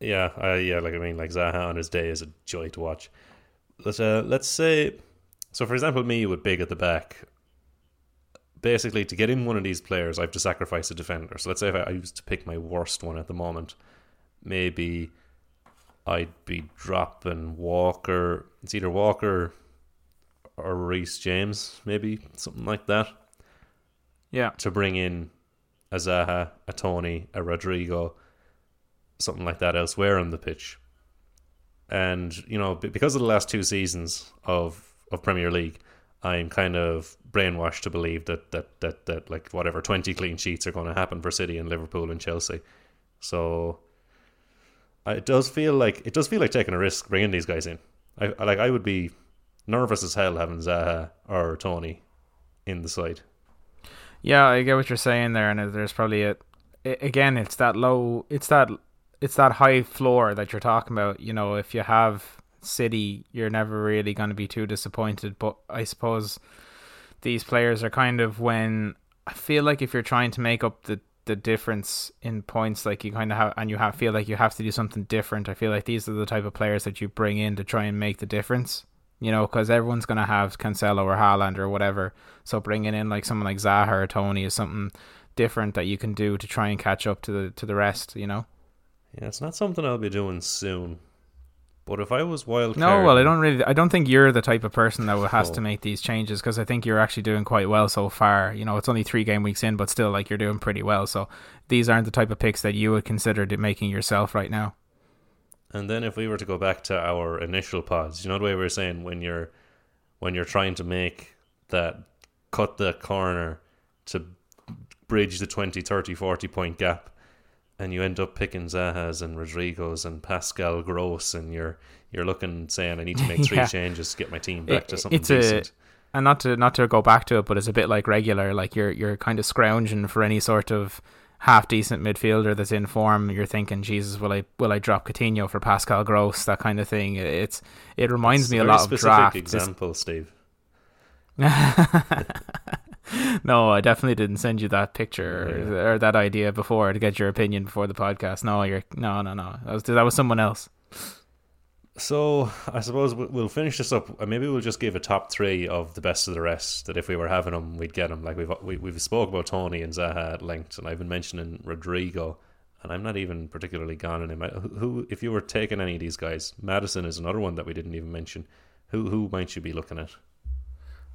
yeah, uh, yeah, like I mean, like Zaha on his day is a joy to watch. Let's uh, let's say, so for example, me with big at the back. Basically, to get in one of these players, I have to sacrifice a defender. So let's say if I, I used to pick my worst one at the moment, maybe I'd be dropping Walker. It's either Walker or Reece James, maybe something like that, Yeah. to bring in a Zaha, a Toney, a Rodrigo, something like that elsewhere on the pitch. And you know, because of the last two seasons of of Premier League, I'm kind of brainwashed to believe that that that that like whatever twenty clean sheets are going to happen for City and Liverpool and Chelsea. So it does feel like it does feel like taking a risk bringing these guys in. I like I would be nervous as hell having Zaha or Toney in the side. Yeah, I get what you're saying there, and there's probably a- again, it's that low, it's that, it's that high floor that you're talking about. You know, if you have City, you're never really going to be too disappointed. But I suppose these players are kind of when I feel like if you're trying to make up the the difference in points, like you kind of have, and you have feel like you have to do something different. I feel like these are the type of players that you bring in to try and make the difference. You know, because everyone's going to have Cancelo or Haaland or whatever. So bringing in like someone like Zaha or Toney is something different that you can do to try and catch up to the to the rest. You know. Yeah, it's not something I'll be doing soon. But if I was wild No, well, I don't really. I don't think you're the type of person that has Oh. to make these changes because I think you're actually doing quite well so far. You know, it's only three game weeks in, but still, like you're doing pretty well. So these aren't the type of picks that you would consider making yourself right now. And then if we were to go back to our initial pods, you know the way we were saying when you're when you're trying to make that cut the corner to bridge the 20, 30, 40 point gap and you end up picking Zahas and Rodrigos and Pascal Gross and you're you're looking saying I need to make <laughs> three Yeah. changes to get my team back to something it's a- decent. and not to not to go back to it, but it's a bit like regular. Like you're you're kind of scrounging for any sort of half decent midfielder that's in form. You're thinking, Jesus, will I will I drop Coutinho for Pascal Gross? That kind of thing. It's it reminds It's me a lot of draft. It's- example, Steve. <laughs> <laughs> no, I definitely didn't send you that picture or, or that idea before to get your opinion before the podcast. No, you're no, no, no. That was that was someone else. So I suppose we- we'll finish this up. Uh, Maybe we'll just give a top three of the best of the rest. That if we were having them, we'd get them. Like we've we, we've spoke about Toney and Zaha at length, and I've been mentioning Rodrigo, and I'm not even particularly gone on him. Who, if you were taking any of these guys, Maddison is another one that we didn't even mention. Who who might you be looking at?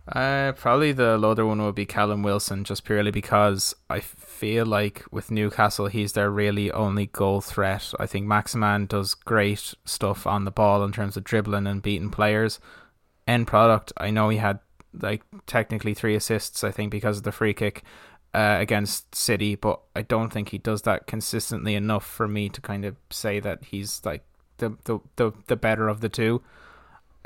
Uh, probably the other one would be Callum Wilson, just purely because I feel like with Newcastle, he's their really only goal threat. I think Maximin does great stuff on the ball in terms of dribbling and beating players. End product, I know he had like technically three assists, I think, because of the free kick uh, against City, but I don't think he does that consistently enough for me to kind of say that he's like the the the, the better of the two.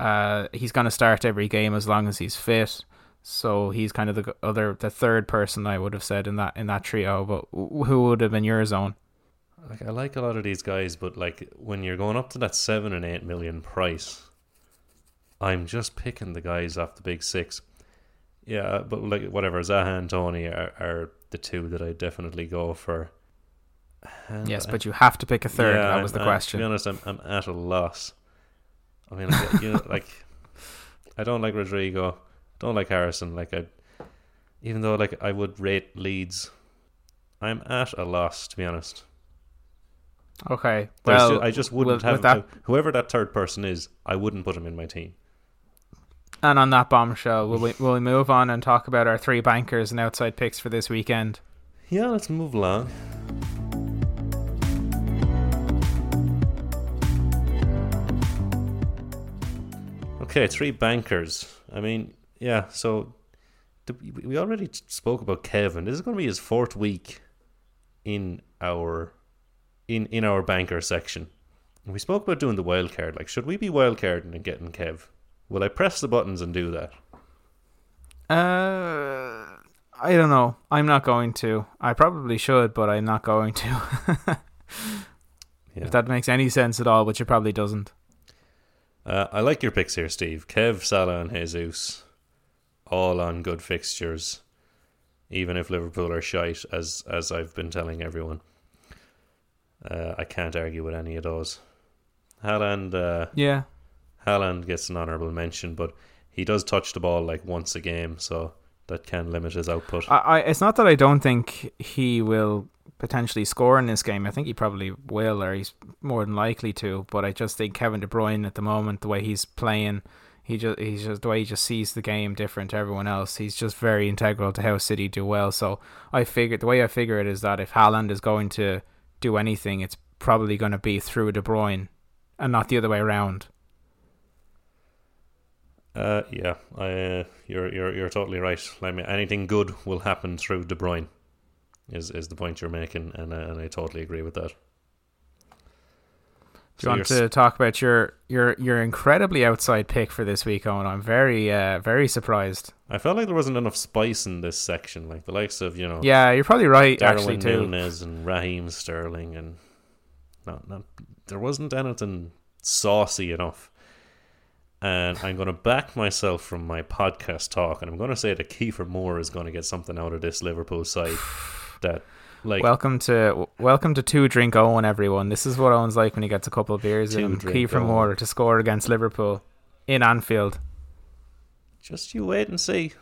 Uh, he's going to start every game as long as he's fit. So he's kind of the other, the third person I would have said in that in that trio. But who would have been your zone? Like I like a lot of these guys, but like when you're going up to that seven and eight million price, I'm just picking the guys off the big six. Yeah, but like whatever, Zaha and Toney are, are the two that I definitely go for. And yes, I- but you have to pick a third. yeah, that was the I'm- I'm- question. To be honest, I'm, I'm at a loss. I mean, like, you know, <laughs> like I don't like Rodrigo, don't like Harrison. Like I, even though like I would rate Leeds, I'm at a loss to be honest. okay, well, ju- I just wouldn't with- have with that, whoever that third person is. I wouldn't put him in my team. and on that bombshell, will we will we move on and talk about our three bankers and outside picks for this weekend? Yeah, let's move along. Okay, three bankers. I mean, yeah. So we already spoke about Kevin. This is going to be his fourth week in our in in our banker section. And we spoke about doing the wild card. Like, should we be wild carding and getting Kev? Will I press the buttons and do that? Uh, I don't know. I'm not going to. I probably should, but I'm not going to. <laughs> Yeah. If that makes any sense at all, which it probably doesn't. Uh, I like your picks here, Steve. Kev, Salah, and Jesus, all on good fixtures, even if Liverpool are shite, as as I've been telling everyone. Uh, I can't argue with any of those. Haaland, uh, Yeah. Haaland gets an honourable mention, but he does touch the ball like once a game, so that can limit his output. I, I it's not that I don't think he will potentially score in this game. I think he probably will, or he's more than likely to. But I just think Kevin De Bruyne at the moment, the way he's playing, he just he's just the way he just sees the game different to everyone else. He's just very integral to how City do well. So I figure the way I figure it is that if Haaland is going to do anything, it's probably going to be through De Bruyne, and not the other way around. Uh, yeah, I, uh, you're you're you're totally right. I mean, anything good will happen through De Bruyne, is is the point you're making, and uh, and I totally agree with that. Do you want to talk about your your your incredibly outside pick for this week, Eoin? I'm very uh, very surprised. I felt like there wasn't enough spice in this section, like the likes of you know Yeah, you're probably right. Darwin actually, too. Nunez and Raheem Sterling, and not not there wasn't anything saucy enough. And I'm going to back myself from my podcast talk, and I'm going to say that Kiefer Moore is going to get something out of this Liverpool side. <sighs> <sighs> That like welcome to welcome to two drink Eoin, everyone. This is what Eoin's like when he gets a couple of beers in. Kiefer. Moore to score against Liverpool in Anfield. just you wait and see.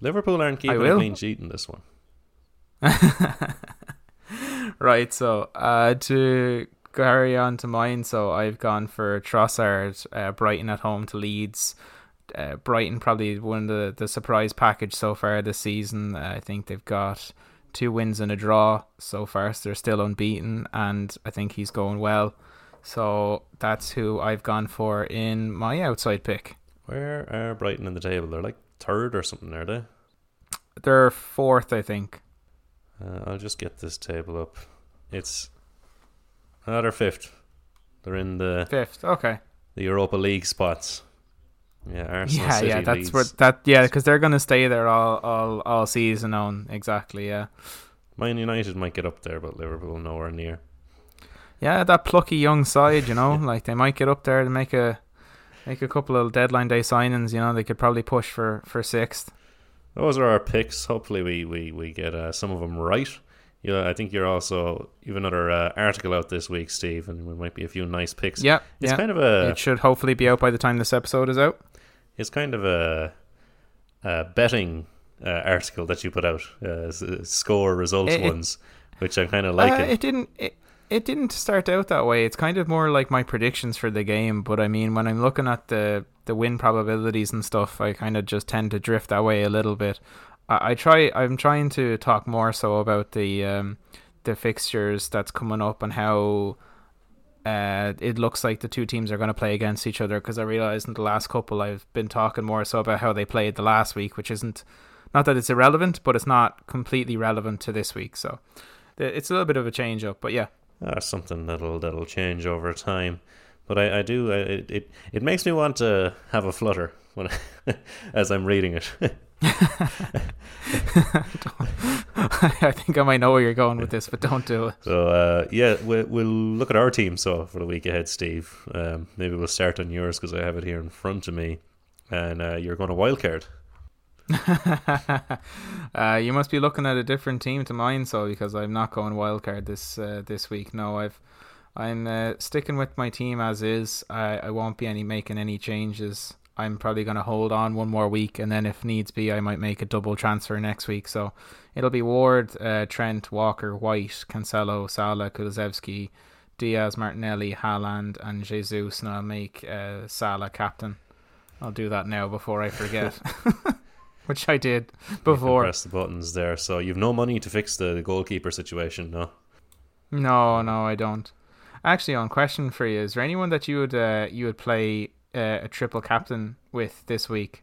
Liverpool aren't keeping a clean sheet in this one. <laughs> Right, so uh, to carry on to mine, so I've gone for Trossard, uh, Brighton at home to Leeds. Uh, Brighton probably won the, the surprise package so far this season. I think they've got two wins and a draw so far, so they're still unbeaten, and I think he's going well. So that's who I've gone for in my outside pick. Where are Brighton in the table? They're like third or something, are they? They're fourth, I think. Uh, I'll just get this table up. It's another they're fifth. They're in the Fifth, okay. the Europa League spots. Yeah, Arsenal, yeah, City, yeah, that's Leeds. where that yeah, because they're gonna stay there all all all season on exactly. Yeah, Man United might get up there, but Liverpool nowhere near. yeah, that plucky young side, you know, <laughs> like they might get up there to make a make a couple of deadline day signings. You know, they could probably push for for sixth. Those are our picks. Hopefully, we we we get uh, some of them right. Yeah, I think you're also you have another uh, article out this week, Steve, and there might be a few nice picks. Yeah, it's yeah. kind of a it should hopefully be out by the time this episode is out. It's kind of a, a betting uh, article that you put out, uh, score results It- it- ones, which I'm kind of liking. Uh, it didn't. It, it didn't start out that way. It's kind of more like my predictions for the game. But I mean, when I'm looking at the the win probabilities and stuff, I kind of just tend to drift that way a little bit. I, I try. I'm trying to talk more so about the um, the fixtures that's coming up and how. Uh, it looks like the two teams are going to play against each other because I realized in the last couple I've been talking more so about how they played the last week, which isn't not that it's irrelevant, but it's not completely relevant to this week. So it's a little bit of a change up, but yeah, uh, something that'll that'll change over time. But I, I do I, it, it makes me want to have a flutter when I, <laughs> as I'm reading it. <laughs> I think I might know where you're going with this, but don't do it. so uh, yeah, we, we'll look at our team so for the week ahead, Steve. Um, maybe we'll start on yours because I have it here in front of me, and uh, you're going to wildcard. <laughs> uh, you must be looking at a different team to mine, so because I'm not going wildcard this uh, this week. No, I've I'm uh, sticking with my team as is. I, I won't be any making any changes. I'm probably going to hold on one more week, and then if needs be, I might make a double transfer next week. So it'll be Ward, uh, Trent, Walker, White, Cancelo, Salah, Kulusevski, Diaz, Martinelli, Haaland, and Jesus, and I'll make uh, Salah captain. I'll do that now before I forget, <laughs> <laughs> which I did before. press the buttons there. So you've no money to fix the goalkeeper situation, no? No, no, I don't. Actually, on question for you, is there anyone that you would uh, you would play uh, a triple captain with this week?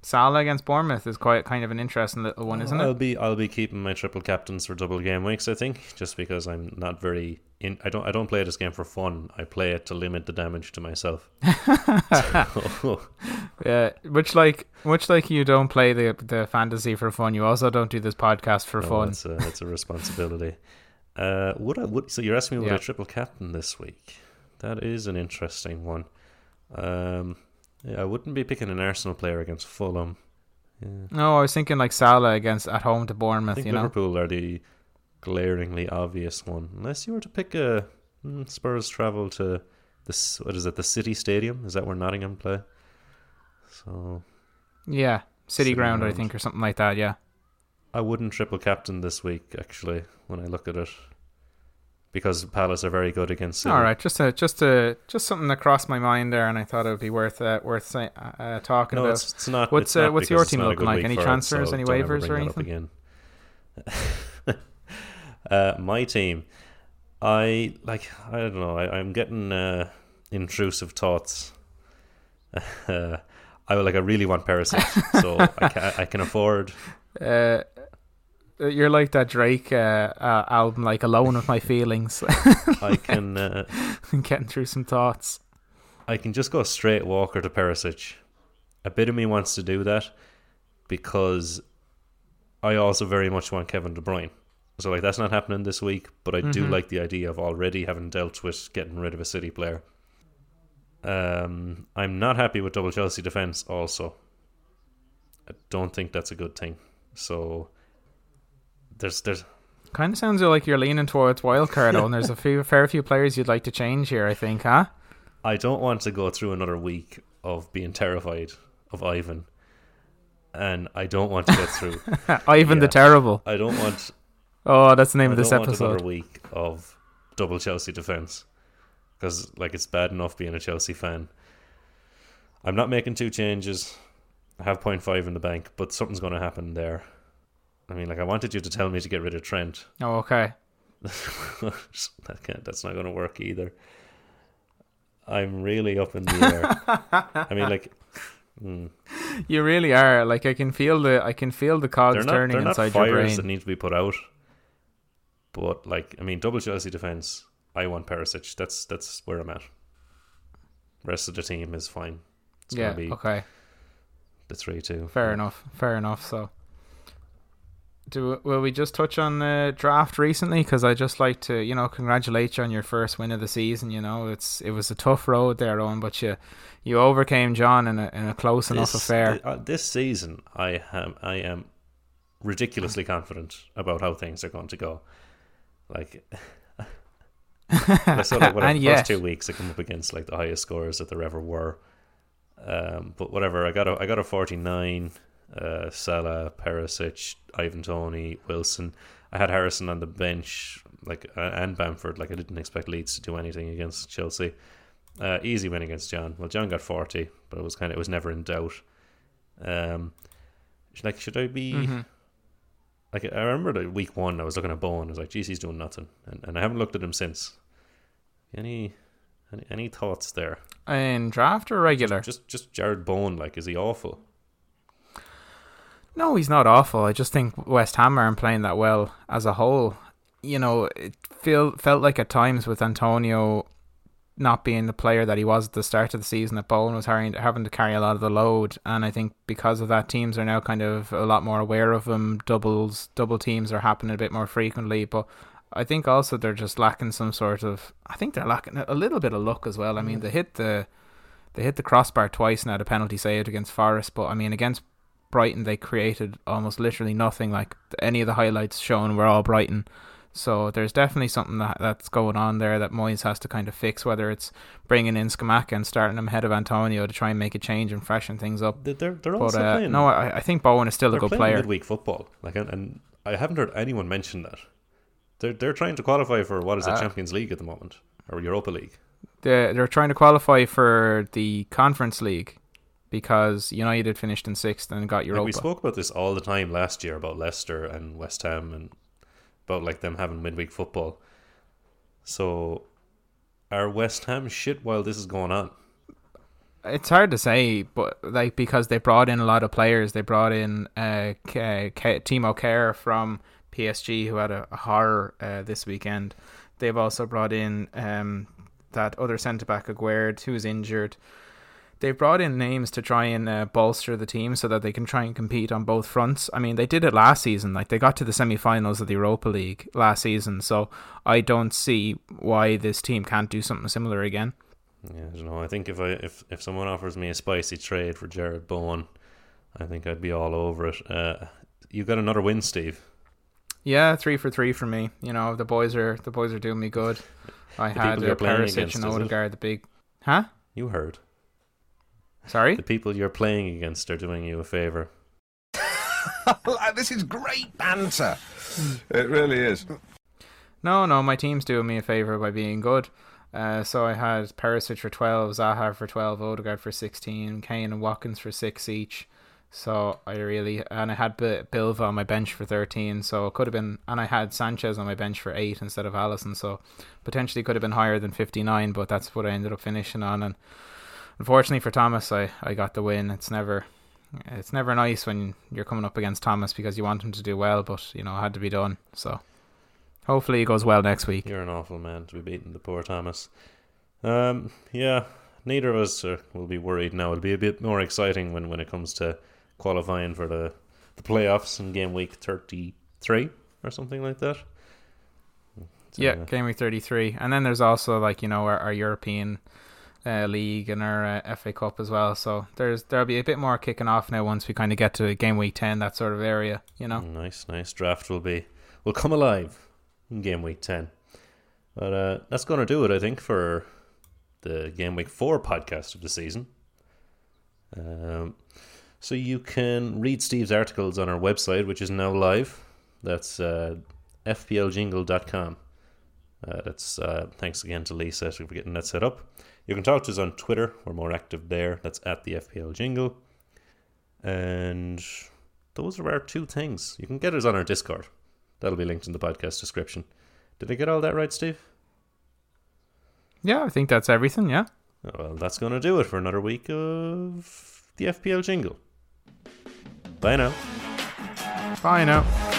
Salah against Bournemouth is quite kind of an interesting little one, isn't I'll it? be I'll be keeping my triple captains for double game weeks. I think just because I'm not very in. I don't I don't play this game for fun. I play it to limit the damage to myself. <laughs> So, <laughs> Yeah, which like which like you don't play the the fantasy for fun. You also don't do this podcast for no, fun. It's a it's a responsibility. Uh, would I would so you're asking me would I Yeah. triple captain this week? That is an interesting one. Um, yeah, I wouldn't be picking an Arsenal player against Fulham. Yeah. No, I was thinking like Salah against at home to I Bournemouth. think You know, Liverpool are the glaringly obvious one. Unless you were to pick a mm, Spurs travel to this, what is it, the City Stadium? Is that where Nottingham play? So yeah, City, City Ground, I think, or something like that. Yeah. I wouldn't triple captain this week actually when I look at it because Palace are very good against City. All right, just a just a just something that crossed my mind there, and I thought it would be worth uh, worth say, uh, talking No, about. it's, it's not. What's, it's uh, not what's your team looking like? Any for it, transfers, so any waivers or bring that up anything? <laughs> Uh, my team, I like. I don't know. I, I'm getting uh, intrusive thoughts. <laughs> Uh, I like. I really want Perisic, so I <laughs> can, I can afford. Uh, you're like that Drake uh, uh, album, like "Alone with My Feelings," <laughs> I can. Uh, <laughs> getting through some thoughts. I can just go straight Walker to Perisic. A bit of me wants to do that because I also very much want Kevin De Bruyne. So like that's not happening this week, but I do Mhm. like the idea of already having dealt with getting rid of a City player. Um, I'm not happy with double Chelsea defense. Also, I don't think that's a good thing. So there's there's Kind of sounds like you're leaning towards wildcard, though, and there's a <laughs> few, fair few players you'd like to change here. I think, huh? I don't want to go through another week of being terrified of Ivan, and I don't want to get through. <laughs> Ivan the Terrible. I don't want Oh, that's the name I of this don't want another week of double Chelsea defense because like it's bad enough being a Chelsea fan. I'm not making two changes. I have 0.5 in the bank, but something's going to happen there. I mean, like I wanted you to tell me to get rid of Trent. Oh, okay. <laughs> that can't, that's not going to work either. I'm really up in the air. I mean, like, <laughs> mm, You really are. Like I can feel the I can feel the cogs not turning inside your fires brain. that need to be put out. But like, I mean, double Chelsea defense. I want Perisic. That's that's where I'm at. Rest of the team is fine. It's yeah. gonna be Okay. the three two. Fair enough. Fair enough. So, do will we just touch on the draft recently? Because I just like to, you know, congratulate you on your first win of the season. You know, it's it was a tough road there, Eoin, but you you overcame John in a in a close enough This, affair. uh, this season, I am I am ridiculously confident about how things are going to go. Like, I saw like whatever <laughs> And first yet- two weeks I come up against like the highest scores that there ever were. Um, but whatever, I got a I got a forty nine. Uh, Salah, Perisic, Ivan Toney, Wilson. I had Harrison on the bench, like uh, and Bamford. Like I didn't expect Leeds to do anything against Chelsea. Uh, easy win against John. Well, John got forty, but it was kind of it was never in doubt. Um, like should I be? Mhm. Like I remember the week one, I was looking at Bowen. I was like, "Geez, he's doing nothing," and, and I haven't looked at him since. Any, any, any thoughts there? In draft or regular? Just, just Jarrod Bowen. Like, is he awful? No, he's not awful. I just think West Ham aren't playing that well as a whole. You know, it feel felt like at times with Antonio not being the player that he was at the start of the season, that Bowen was having, having to carry a lot of the load, and I think because of that, teams are now kind of a lot more aware of him. Doubles, double teams are happening a bit more frequently, but I think also they're just lacking some sort of. I think they're lacking a little bit of luck as well. I mean, they hit the they hit the crossbar twice now, the penalty saved against Forest, but I mean against Brighton they created almost literally nothing. Like any of the highlights shown were all Brighton. So there's definitely something that that's going on there that Moyes has to kind of fix, whether it's bringing in Scamacca and starting him ahead of Antonio to try and make a change and freshen things up. They- They're they're But also uh, playing. no, I, I think Bowen is still a they're good playing player. midweek football. Like, and, and I haven't heard anyone mention that. They're they're trying to qualify for what is it, Uh, Champions League at the moment or Europa League. They're, they're trying to qualify for the Conference League because United finished in sixth and got Like, Europa. we spoke about this all the time last year about Leicester and West Ham and about like them having midweek football. So, are West Ham shit while this is going on? It's hard to say, but like because they brought in a lot of players. They brought in uh, K- K- Thilo Kehrer from PSG, who had a, a horror uh, this weekend. They've also brought in um, that other centre back Aguerd, who is injured. They've brought in names to try and uh, bolster the team so that they can try and compete on both fronts. I mean, they did it last season. Like they got to the semi-finals of the Europa League last season. So I don't see why this team can't do something similar again. Yeah, I don't know. I think if I if, if someone offers me a spicy trade for Jarrod Bowen, I think I'd be all over it. Uh, you got another win, Steve. Yeah, three for three for me. You know, the boys are the boys are doing me good. I The had you're uh, Perisic and? Odegaard, the big, huh? You heard. Sorry. The people you're playing against are doing you a favor. <laughs> this is great banter. It really is. No, no, my team's doing me a favor by being good. Uh, so I had Perisic for twelve, Zaha for twelve, Odegaard for sixteen, Kane and Watkins for six each. So I really and I had B- Bilva on my bench for thirteen. So it could have been, and I had Sanchez on my bench for eight instead of Alisson. So potentially could have been higher than fifty nine, but that's what I ended up finishing on. And unfortunately for Thomas, I I got the win. It's never. It's never nice when you're coming up against Thomas because you want him to do well, but you know it had to be done. So hopefully it goes well next week. You're an awful man to be beating the poor Thomas. Um, yeah, neither of us are, will be worried now. It'll be a bit more exciting when, when it comes to qualifying for the, the playoffs in game week 33 or something like that. So, Yeah, game week 33. And then there's also like, you know, our, our European uh, league and our uh, FA Cup as well. So there's there'll be a bit more kicking off now once we kind of get to game week 10, that sort of area, you know. Nice, nice draft will be will come alive in game week ten. But uh, that's going to do it, I think, for the game week four podcast of the season. Um, so you can read Steve's articles on our website, which is now live. That's uh, fpljingle.com. Uh, that's uh, thanks again to Lisa for getting that set up. You can talk to us on Twitter. We're more active there. That's at the FPL Jingle. And those are our two things. You can get us on our Discord. That'll be linked in the podcast description. Did I get all that right, Steve? Yeah, I think that's everything, yeah. Oh, Well, that's going to do it for another week of the FPL Jingle. Bye now. Bye now.